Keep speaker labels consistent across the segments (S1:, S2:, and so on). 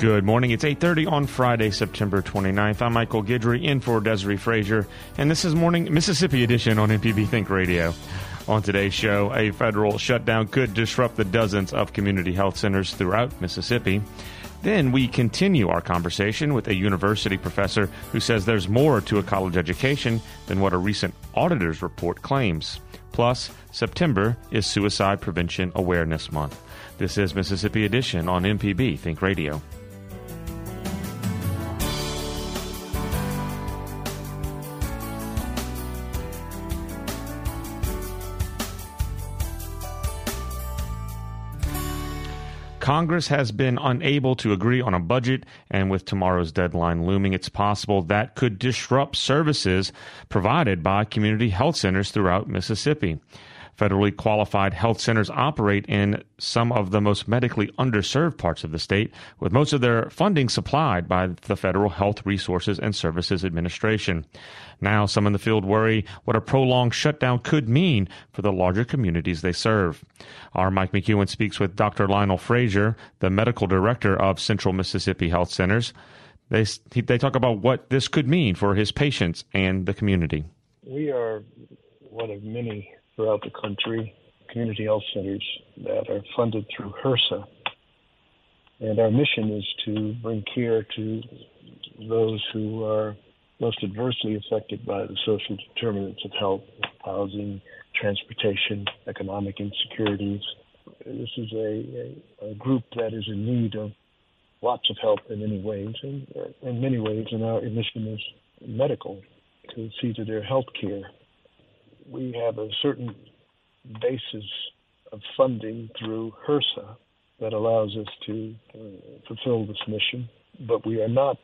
S1: Good morning. It's 8:30 on Friday, September 29th. I'm Michael Guidry in for Desare Frazier, and this is morning Mississippi edition on MPB Think Radio. On today's show, a federal shutdown could disrupt the dozens of community health centers throughout Mississippi. Then we continue our conversation with a university professor who says there's more to a college education than what a recent auditor's report claims. Plus, September is Suicide Prevention Awareness Month. This is Mississippi Edition on MPB Think Radio. Congress has been unable to agree on a budget, and with tomorrow's deadline looming, it's possible that could disrupt services provided by community health centers throughout Mississippi. Federally qualified health centers operate in some of the most medically underserved parts of the state, with most of their funding supplied by the Federal Health Resources and Services Administration. Now, some in the field worry what a prolonged shutdown could mean for the larger communities they serve. Our Mike McEwen speaks with Dr. Lionel Frazier, the medical director of Central Mississippi Health Centers. They, they talk about what this could mean for his patients and the community.
S2: We are one of many throughout the country, community health centers that are funded through HRSA. And our mission is to bring care to those who are most adversely affected by the social determinants of health, housing, transportation, economic insecurities. This is a, a, a group that is in need of lots of help in many ways, and in many ways, and our mission is medical to see to their health care we have a certain basis of funding through HRSA that allows us to uh, fulfill this mission, but we are not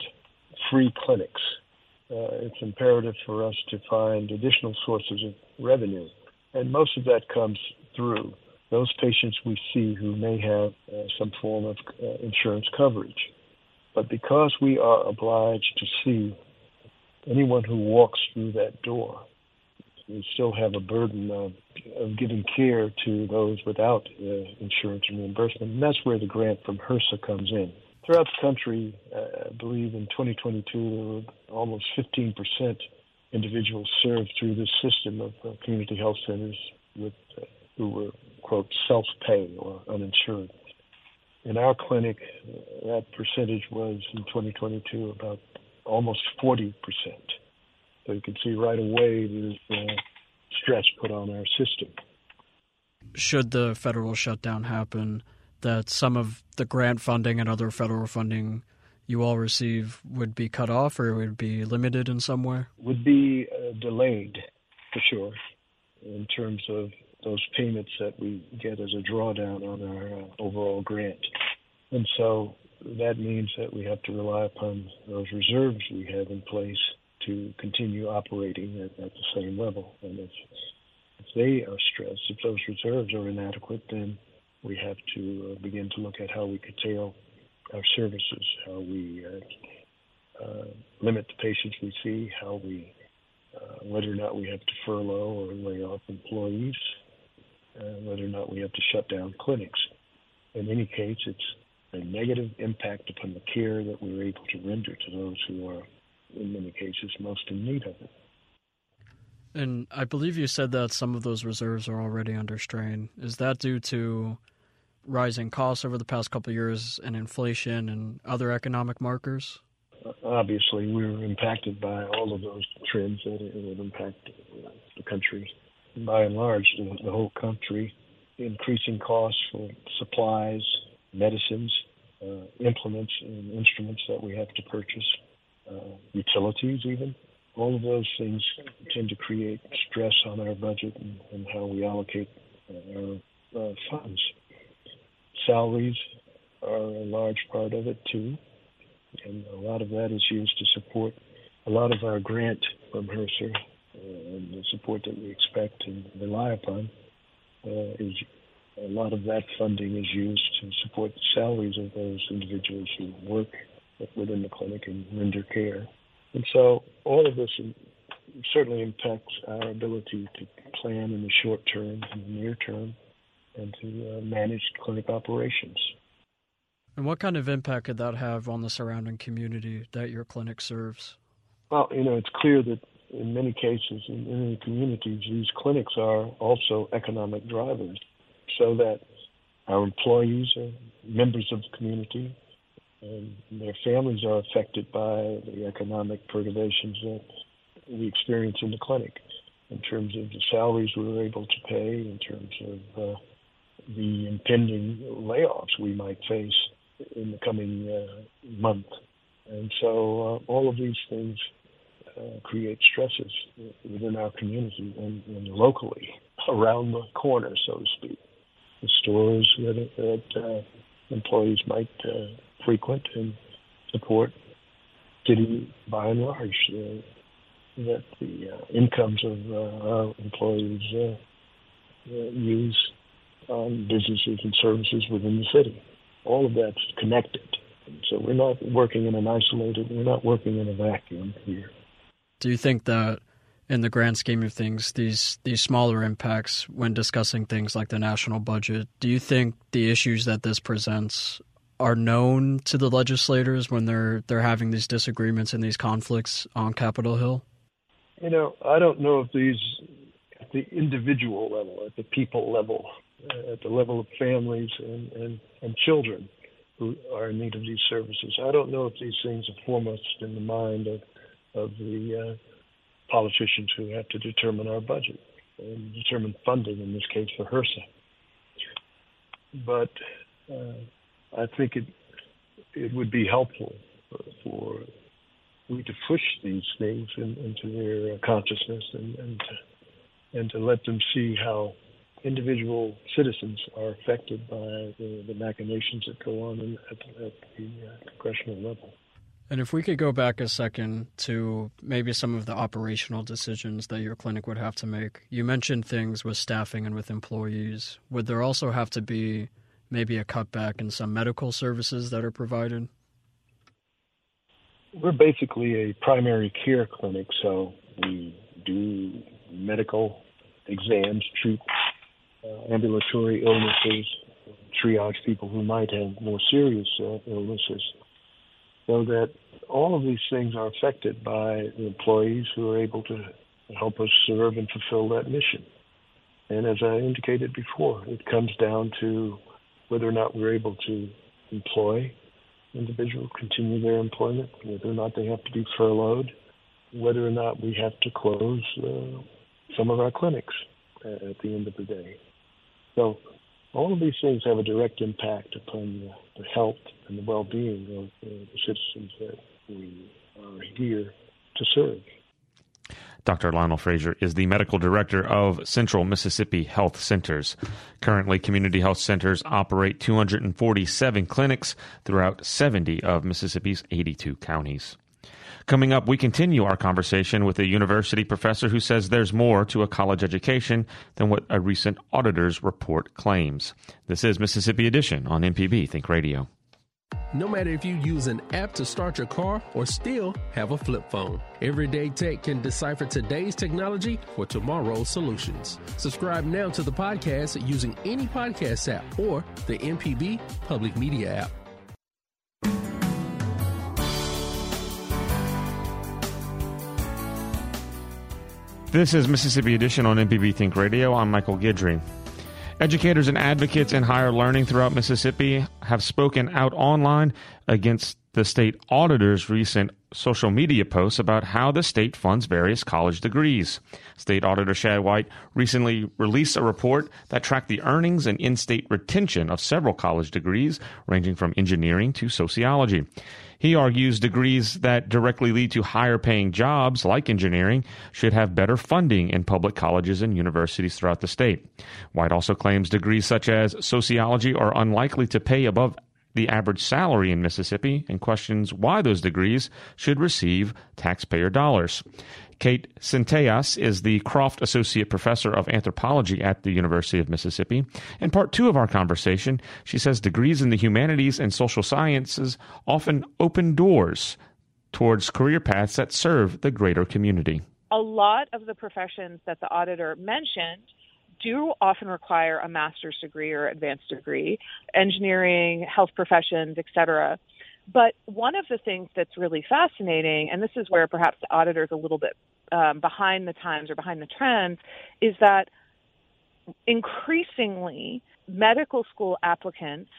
S2: free clinics. Uh, it's imperative for us to find additional sources of revenue, and most of that comes through those patients we see who may have uh, some form of uh, insurance coverage. But because we are obliged to see anyone who walks through that door, we still have a burden of, of giving care to those without uh, insurance and reimbursement. And that's where the grant from HRSA comes in. Throughout the country, uh, I believe in 2022, there were almost 15% individuals served through this system of uh, community health centers with, uh, who were, quote, self pay or uninsured. In our clinic, uh, that percentage was in 2022 about almost 40 percent. So you can see right away there's uh, stress put on our system.
S3: Should the federal shutdown happen, that some of the grant funding and other federal funding you all receive would be cut off or would be limited in some way?
S2: Would be uh, delayed for sure in terms of those payments that we get as a drawdown on our uh, overall grant. And so that means that we have to rely upon those reserves we have in place to continue operating at, at the same level. And if, if they are stressed, if those reserves are inadequate, then we have to uh, begin to look at how we curtail our services, how we uh, uh, limit the patients we see, how we, uh, whether or not we have to furlough or lay off employees, uh, whether or not we have to shut down clinics. In any case, it's a negative impact upon the care that we're able to render to those who are in many cases most in need of it.
S3: And I believe you said that some of those reserves are already under strain. Is that due to rising costs over the past couple of years and inflation and other economic markers?
S2: Obviously, we were impacted by all of those trends that would impact the country. By and large, the whole country, increasing costs for supplies, medicines, uh, implements and instruments that we have to purchase, utilities even. All of those things tend to create stress on our budget and, and how we allocate uh, our funds. Salaries are a large part of it too, and a lot of that is used to support a lot of our grant from HRSA uh, and the support that we expect and rely upon uh, is a lot of that funding is used to support the salaries of those individuals who work within the clinic and render care. And so all of this certainly impacts our ability to plan in the short term and the near term and to uh, manage clinic operations.
S3: And what kind of impact could that have on the surrounding community that your clinic serves?
S2: Well, you know, it's clear that in many cases, in many communities, these clinics are also economic drivers so that our employees are members of the community and their families are affected by the economic perturbations that we experience in the clinic in terms of the salaries we were able to pay, in terms of uh, the impending layoffs we might face in the coming uh, month. And so uh, all of these things uh, create stresses within our community and, and locally around the corner, so to speak the stores that, that uh, employees might uh, frequent and support city by and large. Uh, that the uh, incomes of uh, our employees uh, uh, use businesses and services within the city. All of that's connected. So we're not working in an isolated, we're not working in a vacuum here.
S3: Do you think that in the grand scheme of things, these these smaller impacts when discussing things like the national budget. Do you think the issues that this presents are known to the legislators when they're they're having these disagreements and these conflicts on Capitol Hill?
S2: You know, I don't know if these at the individual level, at the people level, at the level of families and, and, and children who are in need of these services. I don't know if these things are foremost in the mind of of the uh, politicians who have to determine our budget and determine funding, in this case for HRSA. But uh, I think it it would be helpful for we to push these things in, into their consciousness and and to, and to let them see how individual citizens are affected by the, the machinations that go on in, at, at the uh, congressional level.
S3: And if we could go back a second to maybe some of the operational decisions that your clinic would have to make. You mentioned things with staffing and with employees. Would there also have to be maybe a cutback in some medical services that are provided?
S2: We're basically a primary care clinic, so we do medical exams, treat uh, ambulatory illnesses, triage people who might have more serious uh, illnesses so that all of these things are affected by the employees who are able to help us serve and fulfill that mission. And as I indicated before, it comes down to whether or not we're able to employ individuals, continue their employment, whether or not they have to be furloughed, whether or not we have to close uh, some of our clinics at the end of the day. So all of these things have a direct impact upon the, the health and the well-being of uh, the citizens that we are here to serve.
S1: Dr. Lionel Frazier is the medical director of Central Mississippi Health Centers. Currently, community health centers operate 247 clinics throughout 70 of Mississippi's 82 counties. Coming up, we continue our conversation with a university professor who says there's more to a college education than what a recent auditor's report claims. This is Mississippi Edition on MPB Think Radio.
S4: No matter if you use an app to start your car or still have a flip phone, Everyday Tech can decipher today's technology for tomorrow's solutions. Subscribe now to the podcast using any podcast app or the MPB Public Media app.
S1: This is Mississippi Edition on MPB Think Radio. I'm Michael Guidry. Educators and advocates in higher learning throughout Mississippi have spoken out online against the state auditor's recent social media posts about how the state funds various college degrees. State Auditor Shad White recently released a report that tracked the earnings and in state retention of several college degrees, ranging from engineering to sociology. He argues degrees that directly lead to higher paying jobs, like engineering, should have better funding in public colleges and universities throughout the state. White also claims degrees such as sociology are unlikely to pay above the average salary in Mississippi and questions why those degrees should receive taxpayer dollars. Kate Centellas is the Croft Associate Professor of Anthropology at the University of Mississippi. In part two of our conversation, she says degrees in the humanities and social sciences often open doors towards career paths that serve the greater community.
S5: A lot of the professions that the auditor mentioned do often require a master's degree or advanced degree, engineering, health professions, etc. But one of the things that's really fascinating, and this is where perhaps the auditor is a little bit um, behind the times or behind the trends, is that increasingly medical school applicants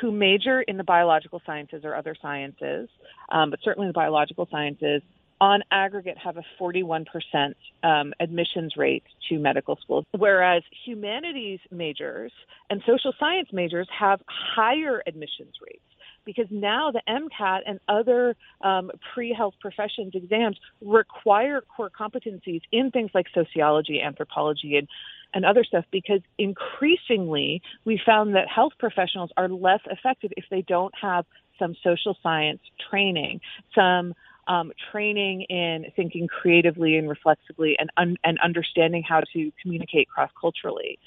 S5: who major in the biological sciences or other sciences, um, but certainly the biological sciences, on aggregate have a 41% um, admissions rate to medical schools, whereas humanities majors and social science majors have higher admissions rates because now the MCAT and other um, pre health professions exams require core competencies in things like sociology, anthropology, and and other stuff because increasingly we found that health professionals are less effective if they don't have some social science training, some um, training in thinking creatively and reflexively and, un- and understanding how to communicate cross culturally.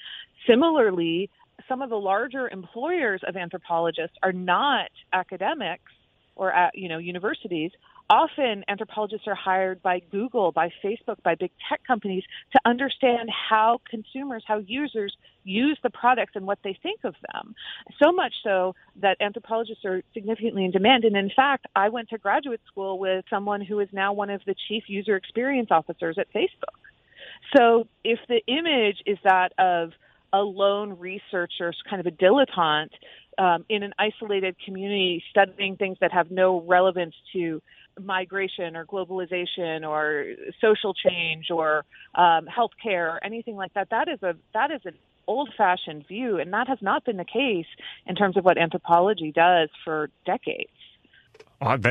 S5: Similarly, some of the larger employers of anthropologists are not academics or at you know universities often anthropologists are hired by Google, by Facebook, by big tech companies to understand how consumers, how users use the products and what they think of them. So much so that anthropologists are significantly in demand. And in fact, I went to graduate school with someone who is now one of the chief user experience officers at Facebook. So if the image is that of a lone researcher, kind of a dilettante um, in an isolated community studying things that have no relevance to migration or globalization or social change or um, healthcare or anything like that. That is a that is an old-fashioned view, and that has not been the case in terms of what anthropology does for decades.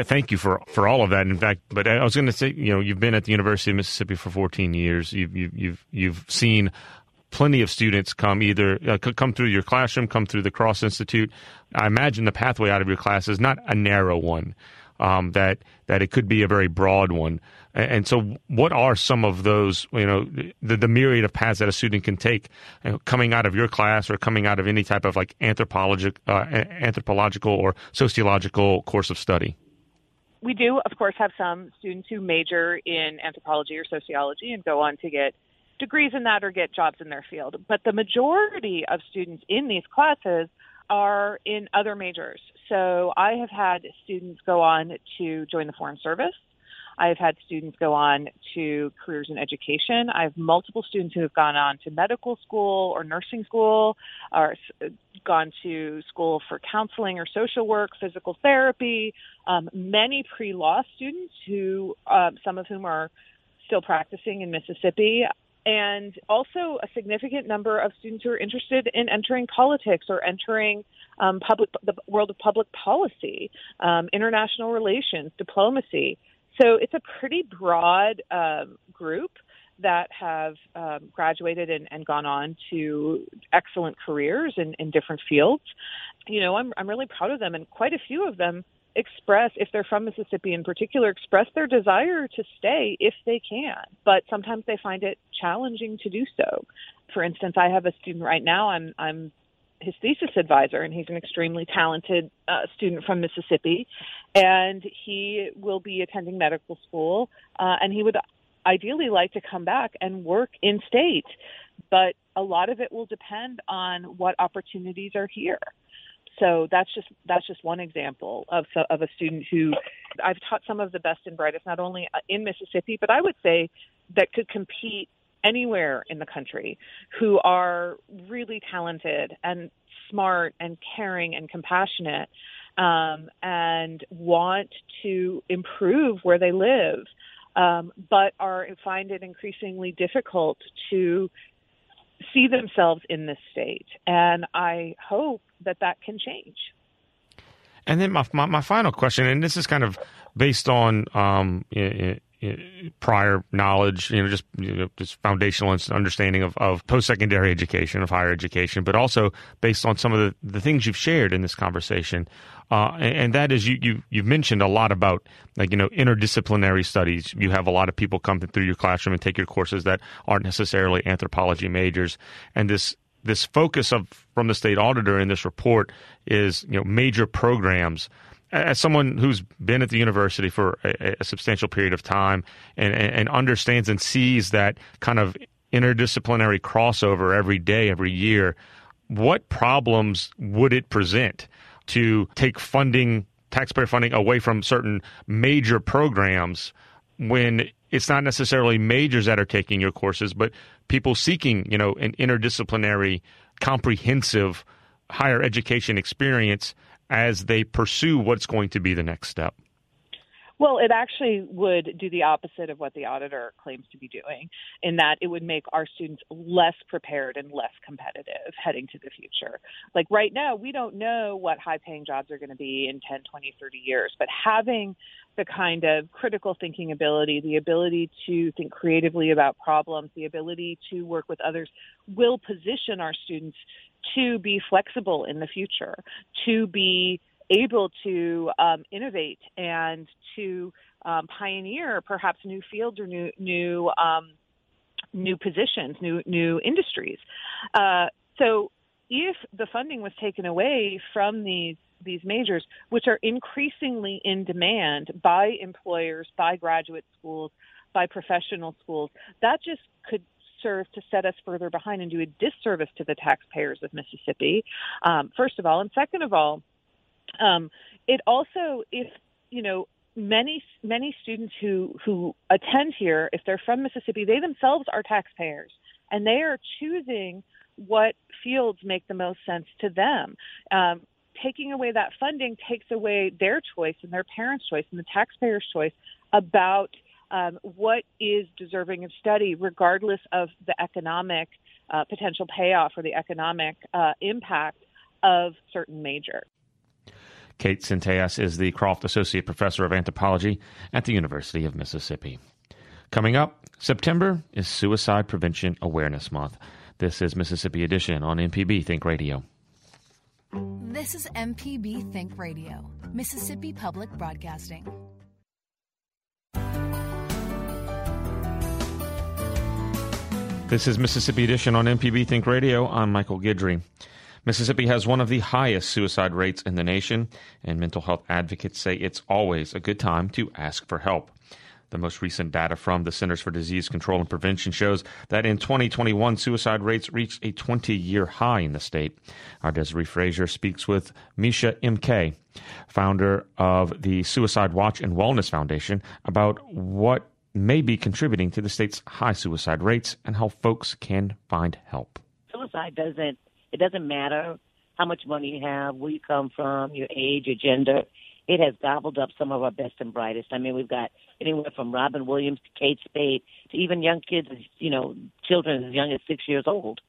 S1: Thank you for, for all of that. In fact, but I was going to say, you know, you've been at the University of Mississippi for 14 years. You've you've you've, you've seen plenty of students come either uh, come through your classroom, come through the Croft Institute. I imagine the pathway out of your class is not a narrow one um, that that it could be a very broad one. And so, what are some of those, you know, the, the myriad of paths that a student can take you know, coming out of your class or coming out of any type of like anthropological, uh, anthropological or sociological course of study?
S5: We do, of course, have some students who major in anthropology or sociology and go on to get degrees in that or get jobs in their field. But the majority of students in these classes are in other majors. So I have had students go on to join the Foreign Service. I've had students go on to careers in education. I have multiple students who have gone on to medical school or nursing school, or gone to school for counseling or social work, physical therapy. Um, many pre-law students who, uh, some of whom are still practicing in Mississippi and also a significant number of students who are interested in entering politics or entering um, public the world of public policy, um, international relations, diplomacy. So it's a pretty broad um, group that have um, graduated and, and, gone on to excellent careers in, in different fields. You know, I'm, I'm really proud of them, and quite a few of them express, if they're from Mississippi in particular, express their desire to stay if they can. But sometimes they find it challenging to do so. For instance, I have a student right now. I'm I'm his thesis advisor, and he's an extremely talented uh, student from Mississippi, and he will be attending medical school, uh, and he would ideally like to come back and work in state, but a lot of it will depend on what opportunities are here so that's just that's just one example of of a student who I've taught some of the best and brightest, not only uh, in Mississippi, but I would say that could compete anywhere in the country who are really talented and smart and caring and compassionate um, and want to improve where they live, um, but are find it increasingly difficult to see themselves in this state. And I hope that that can change.
S1: And then my, my, my final question, and this is kind of based on um, prior knowledge, you know, just you know, just foundational understanding of, of post secondary education, of higher education, but also based on some of the, the things you've shared in this conversation. Uh, and, and, that is you, you you've mentioned a lot about like you know interdisciplinary studies. You have a lot of people come through your classroom and take your courses that aren't necessarily anthropology majors, and this this focus of from the state auditor in this report is you know major programs as someone who's been at the university for a, a substantial period of time and, and, understands and sees that kind of interdisciplinary crossover every day, every year, what problems would it present to take funding, taxpayer funding, away from certain major programs when it's not necessarily majors that are taking your courses, but people seeking, you know, an interdisciplinary, comprehensive higher education experience as they pursue what's going to be the next step?
S5: Well, it actually would do the opposite of what the auditor claims to be doing, in that it would make our students less prepared and less competitive heading to the future. Like right now, we don't know what high paying jobs are going to be in 10, 20, 30 years, but having the kind of critical thinking ability, the ability to think creatively about problems, the ability to work with others will position our students to be flexible in the future, to be able to um, innovate and to um, pioneer perhaps new fields or new new um, new positions, new new industries. Uh, so, if the funding was taken away from these these majors, which are increasingly in demand by employers, by graduate schools, by professional schools, that just could serve to set us further behind and do a disservice to the taxpayers of Mississippi, um, first of all. And second of all, um, it also, if, you know, many many students who who attend here if they're from Mississippi they themselves are taxpayers and they are choosing what fields make the most sense to them um, taking away that funding takes away their choice and their parents choice and the taxpayers choice about um, what is deserving of study, regardless of the economic uh, potential payoff or the economic uh, impact of certain major.
S1: Kate Centellas is the Croft Associate Professor of Anthropology at the University of Mississippi. Coming up, September is Suicide Prevention Awareness Month. This is Mississippi Edition on MPB Think Radio.
S6: This is MPB Think Radio, Mississippi Public Broadcasting.
S1: This is Mississippi Edition on MPB Think Radio. I'm Michael Guidry. Mississippi has one of the highest suicide rates in the nation, and mental health advocates say it's always a good time to ask for help. The most recent data from the Centers for Disease Control and Prevention shows that in 2021, suicide rates reached a 20 year high in the state. Our Desare Frazier speaks with Misha McKay, founder of the Suicide Watch and Wellness Foundation, about what may be contributing to the state's high suicide rates and how folks can find help.
S7: Suicide doesn't it doesn't matter how much money you have, where you come from, your age, your gender. It has gobbled up some of our best and brightest. I mean, we've got anywhere from Robin Williams to Kate Spade to even young kids, you know, children as young as six years old.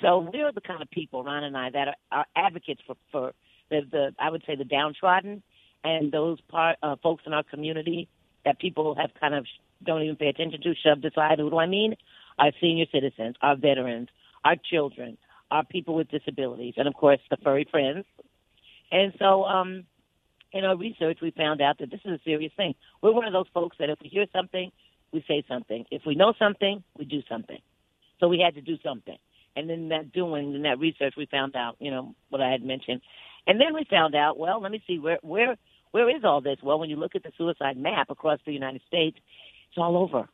S7: So we're the kind of people, Ron and I, that are, are advocates for, for the, the, I would say, the downtrodden and those part uh, folks in our community that people have kind of don't even pay attention to, shoved aside. Who do I mean? Our senior citizens, our veterans, our children, our people with disabilities, and of course the furry friends. And so, um, in our research, we found out that this is a serious thing. We're one of those folks that if we hear something, we say something. If we know something, we do something. So we had to do something. And in that doing, in that research, we found out, you know, what I had mentioned. And then we found out, well, let me see, where, where, where is all this? Well, when you look at the suicide map across the United States, it's all over.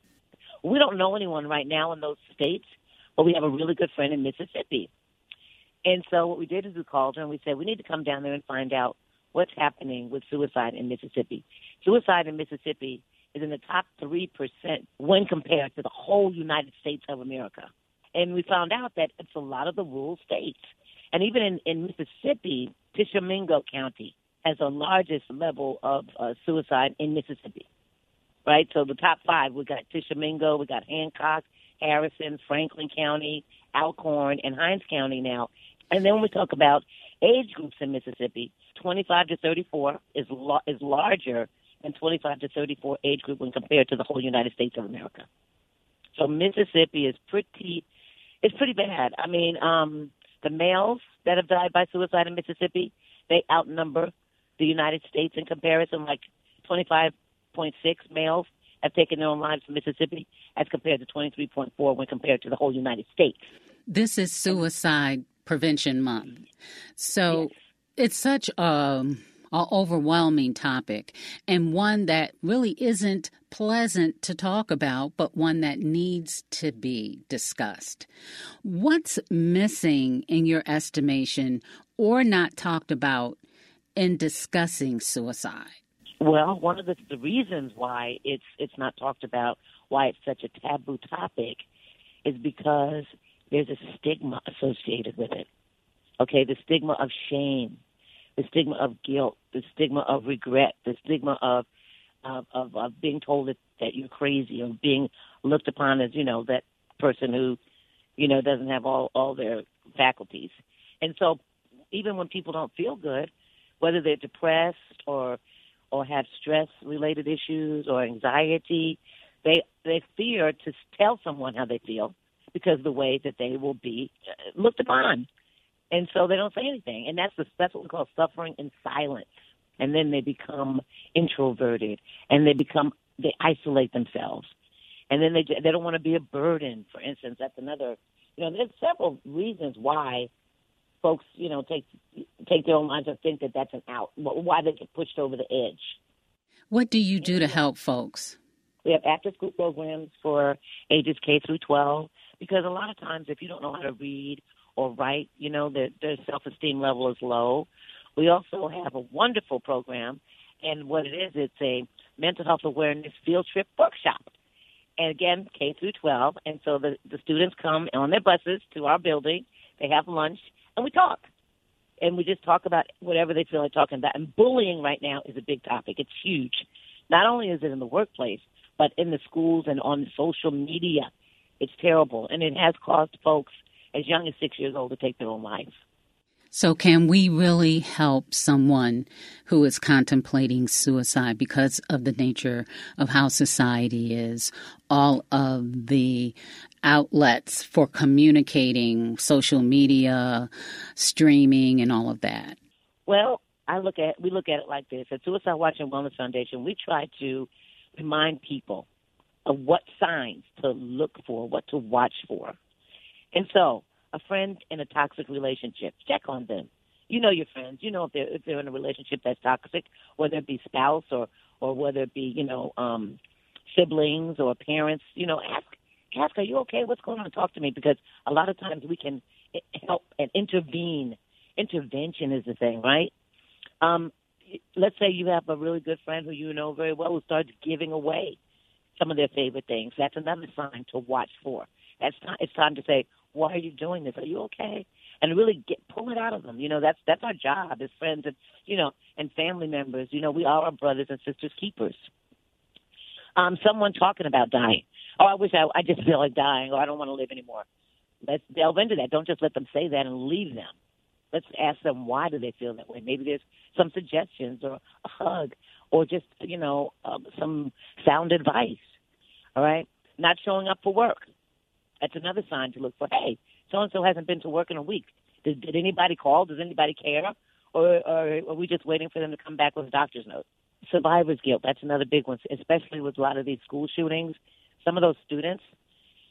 S7: We don't know anyone right now in those states, but we have a really good friend in Mississippi. And so what we did is we called her and we said, we need to come down there and find out what's happening with suicide in Mississippi. Suicide in Mississippi is in the top 3% when compared to the whole United States of America. And we found out that it's a lot of the rural states. And even in, in Mississippi, Tishomingo County has the largest level of uh, suicide in Mississippi. Right? So the top five, we got Tishomingo, we got Hancock, Harrison, Franklin County, Alcorn, and Hinds County now. And then when we talk about age groups in Mississippi, 25 to 34 is lo- is larger than 25 to 34 age group when compared to the whole United States of America. So Mississippi is pretty it's pretty bad. I mean, um, the males that have died by suicide in Mississippi, they outnumber the United States in comparison. Like 25.6 males have taken their own lives in Mississippi, as compared to 23.4 when compared to the whole United States.
S8: This is Suicide Prevention Month, so yes. it's such um, a an overwhelming topic and one that really isn't pleasant to talk about, but one that needs to be discussed. What's missing in your estimation or not talked about in discussing suicide?
S7: Well, one of the, the reasons why it's it's not talked about, why it's such a taboo topic, is because there's a stigma associated with it. Okay, the stigma of shame, the stigma of guilt, the stigma of regret, the stigma of of, of, of being told that, that you're crazy or being looked upon as, you know, that person who, you know, doesn't have all, all their faculties. And so even when people don't feel good, whether they're depressed or or have stress related issues or anxiety, they they fear to tell someone how they feel because of the way that they will be uh, looked upon and so they don't say anything, and that's the, that's what we call suffering in silence. And then they become introverted, and they become they isolate themselves, and then they they don't want to be a burden. For instance, that's another. You know, there's several reasons why folks, you know, take take their own lives or think that that's an out. Why they get pushed over the edge.
S8: What do you do to help folks?
S7: We have after school programs for ages K through 12 because a lot of times if you don't know how to read or write, you know, their, their self esteem level is low. We also have a wonderful program, and what it is, it's a mental health awareness field trip workshop. And again, K through 12. And so the, the students come on their buses to our building, they have lunch, and we talk. And we just talk about whatever they feel like talking about. And bullying right now is a big topic. It's huge. Not only is it in the workplace, but in the schools and on social media. It's terrible. And it has caused folks as young as six years old to take their own life.
S8: So, can we really help someone who is contemplating suicide because of the nature of how society is, all of the outlets for communicating, social media, streaming, and all of that?
S7: Well, I look at we look at it like this: at Suicide Watch and Wellness Foundation, we try to remind people of what signs to look for, what to watch for. And so, a friend in a toxic relationship, check on them. You know your friends. You know if they're if they're in a relationship that's toxic, whether it be spouse or or whether it be you know um siblings or parents. You know, ask ask, are you okay? What's going on? Talk to me because a lot of times we can help and intervene. Intervention is the thing, right? Um, let's say you have a really good friend who you know very well who starts giving away some of their favorite things. That's another sign to watch for. That's time, it's time to say, why are you doing this? Are you okay? And really get pull it out of them. You know, that's that's our job as friends and you know and family members. You know, we are our brothers and sisters keepers. Um, someone talking about dying. Oh, I wish I I just feel like dying, or I don't want to live anymore. Let's delve into that. Don't just let them say that and leave them. Let's ask them why do they feel that way. Maybe there's some suggestions or a hug or just you know um, some sound advice. All right, not showing up for work. That's another sign to look for. Hey, so and so hasn't been to work in a week. Did, did anybody call? Does anybody care? Or, or are we just waiting for them to come back with a doctor's note? Survivor's guilt. That's another big one, especially with a lot of these school shootings. Some of those students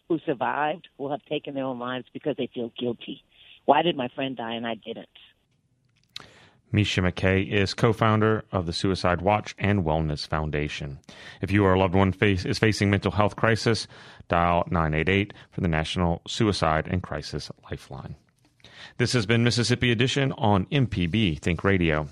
S7: who survived will have taken their own lives because they feel guilty. Why did my friend die and I didn't?
S1: Misha McKay is co-founder of the Suicide Watch and Wellness Foundation. If you or a loved one face, is facing mental health crisis, dial 988 for the National Suicide and Crisis Lifeline. This has been Mississippi Edition on MPB Think Radio.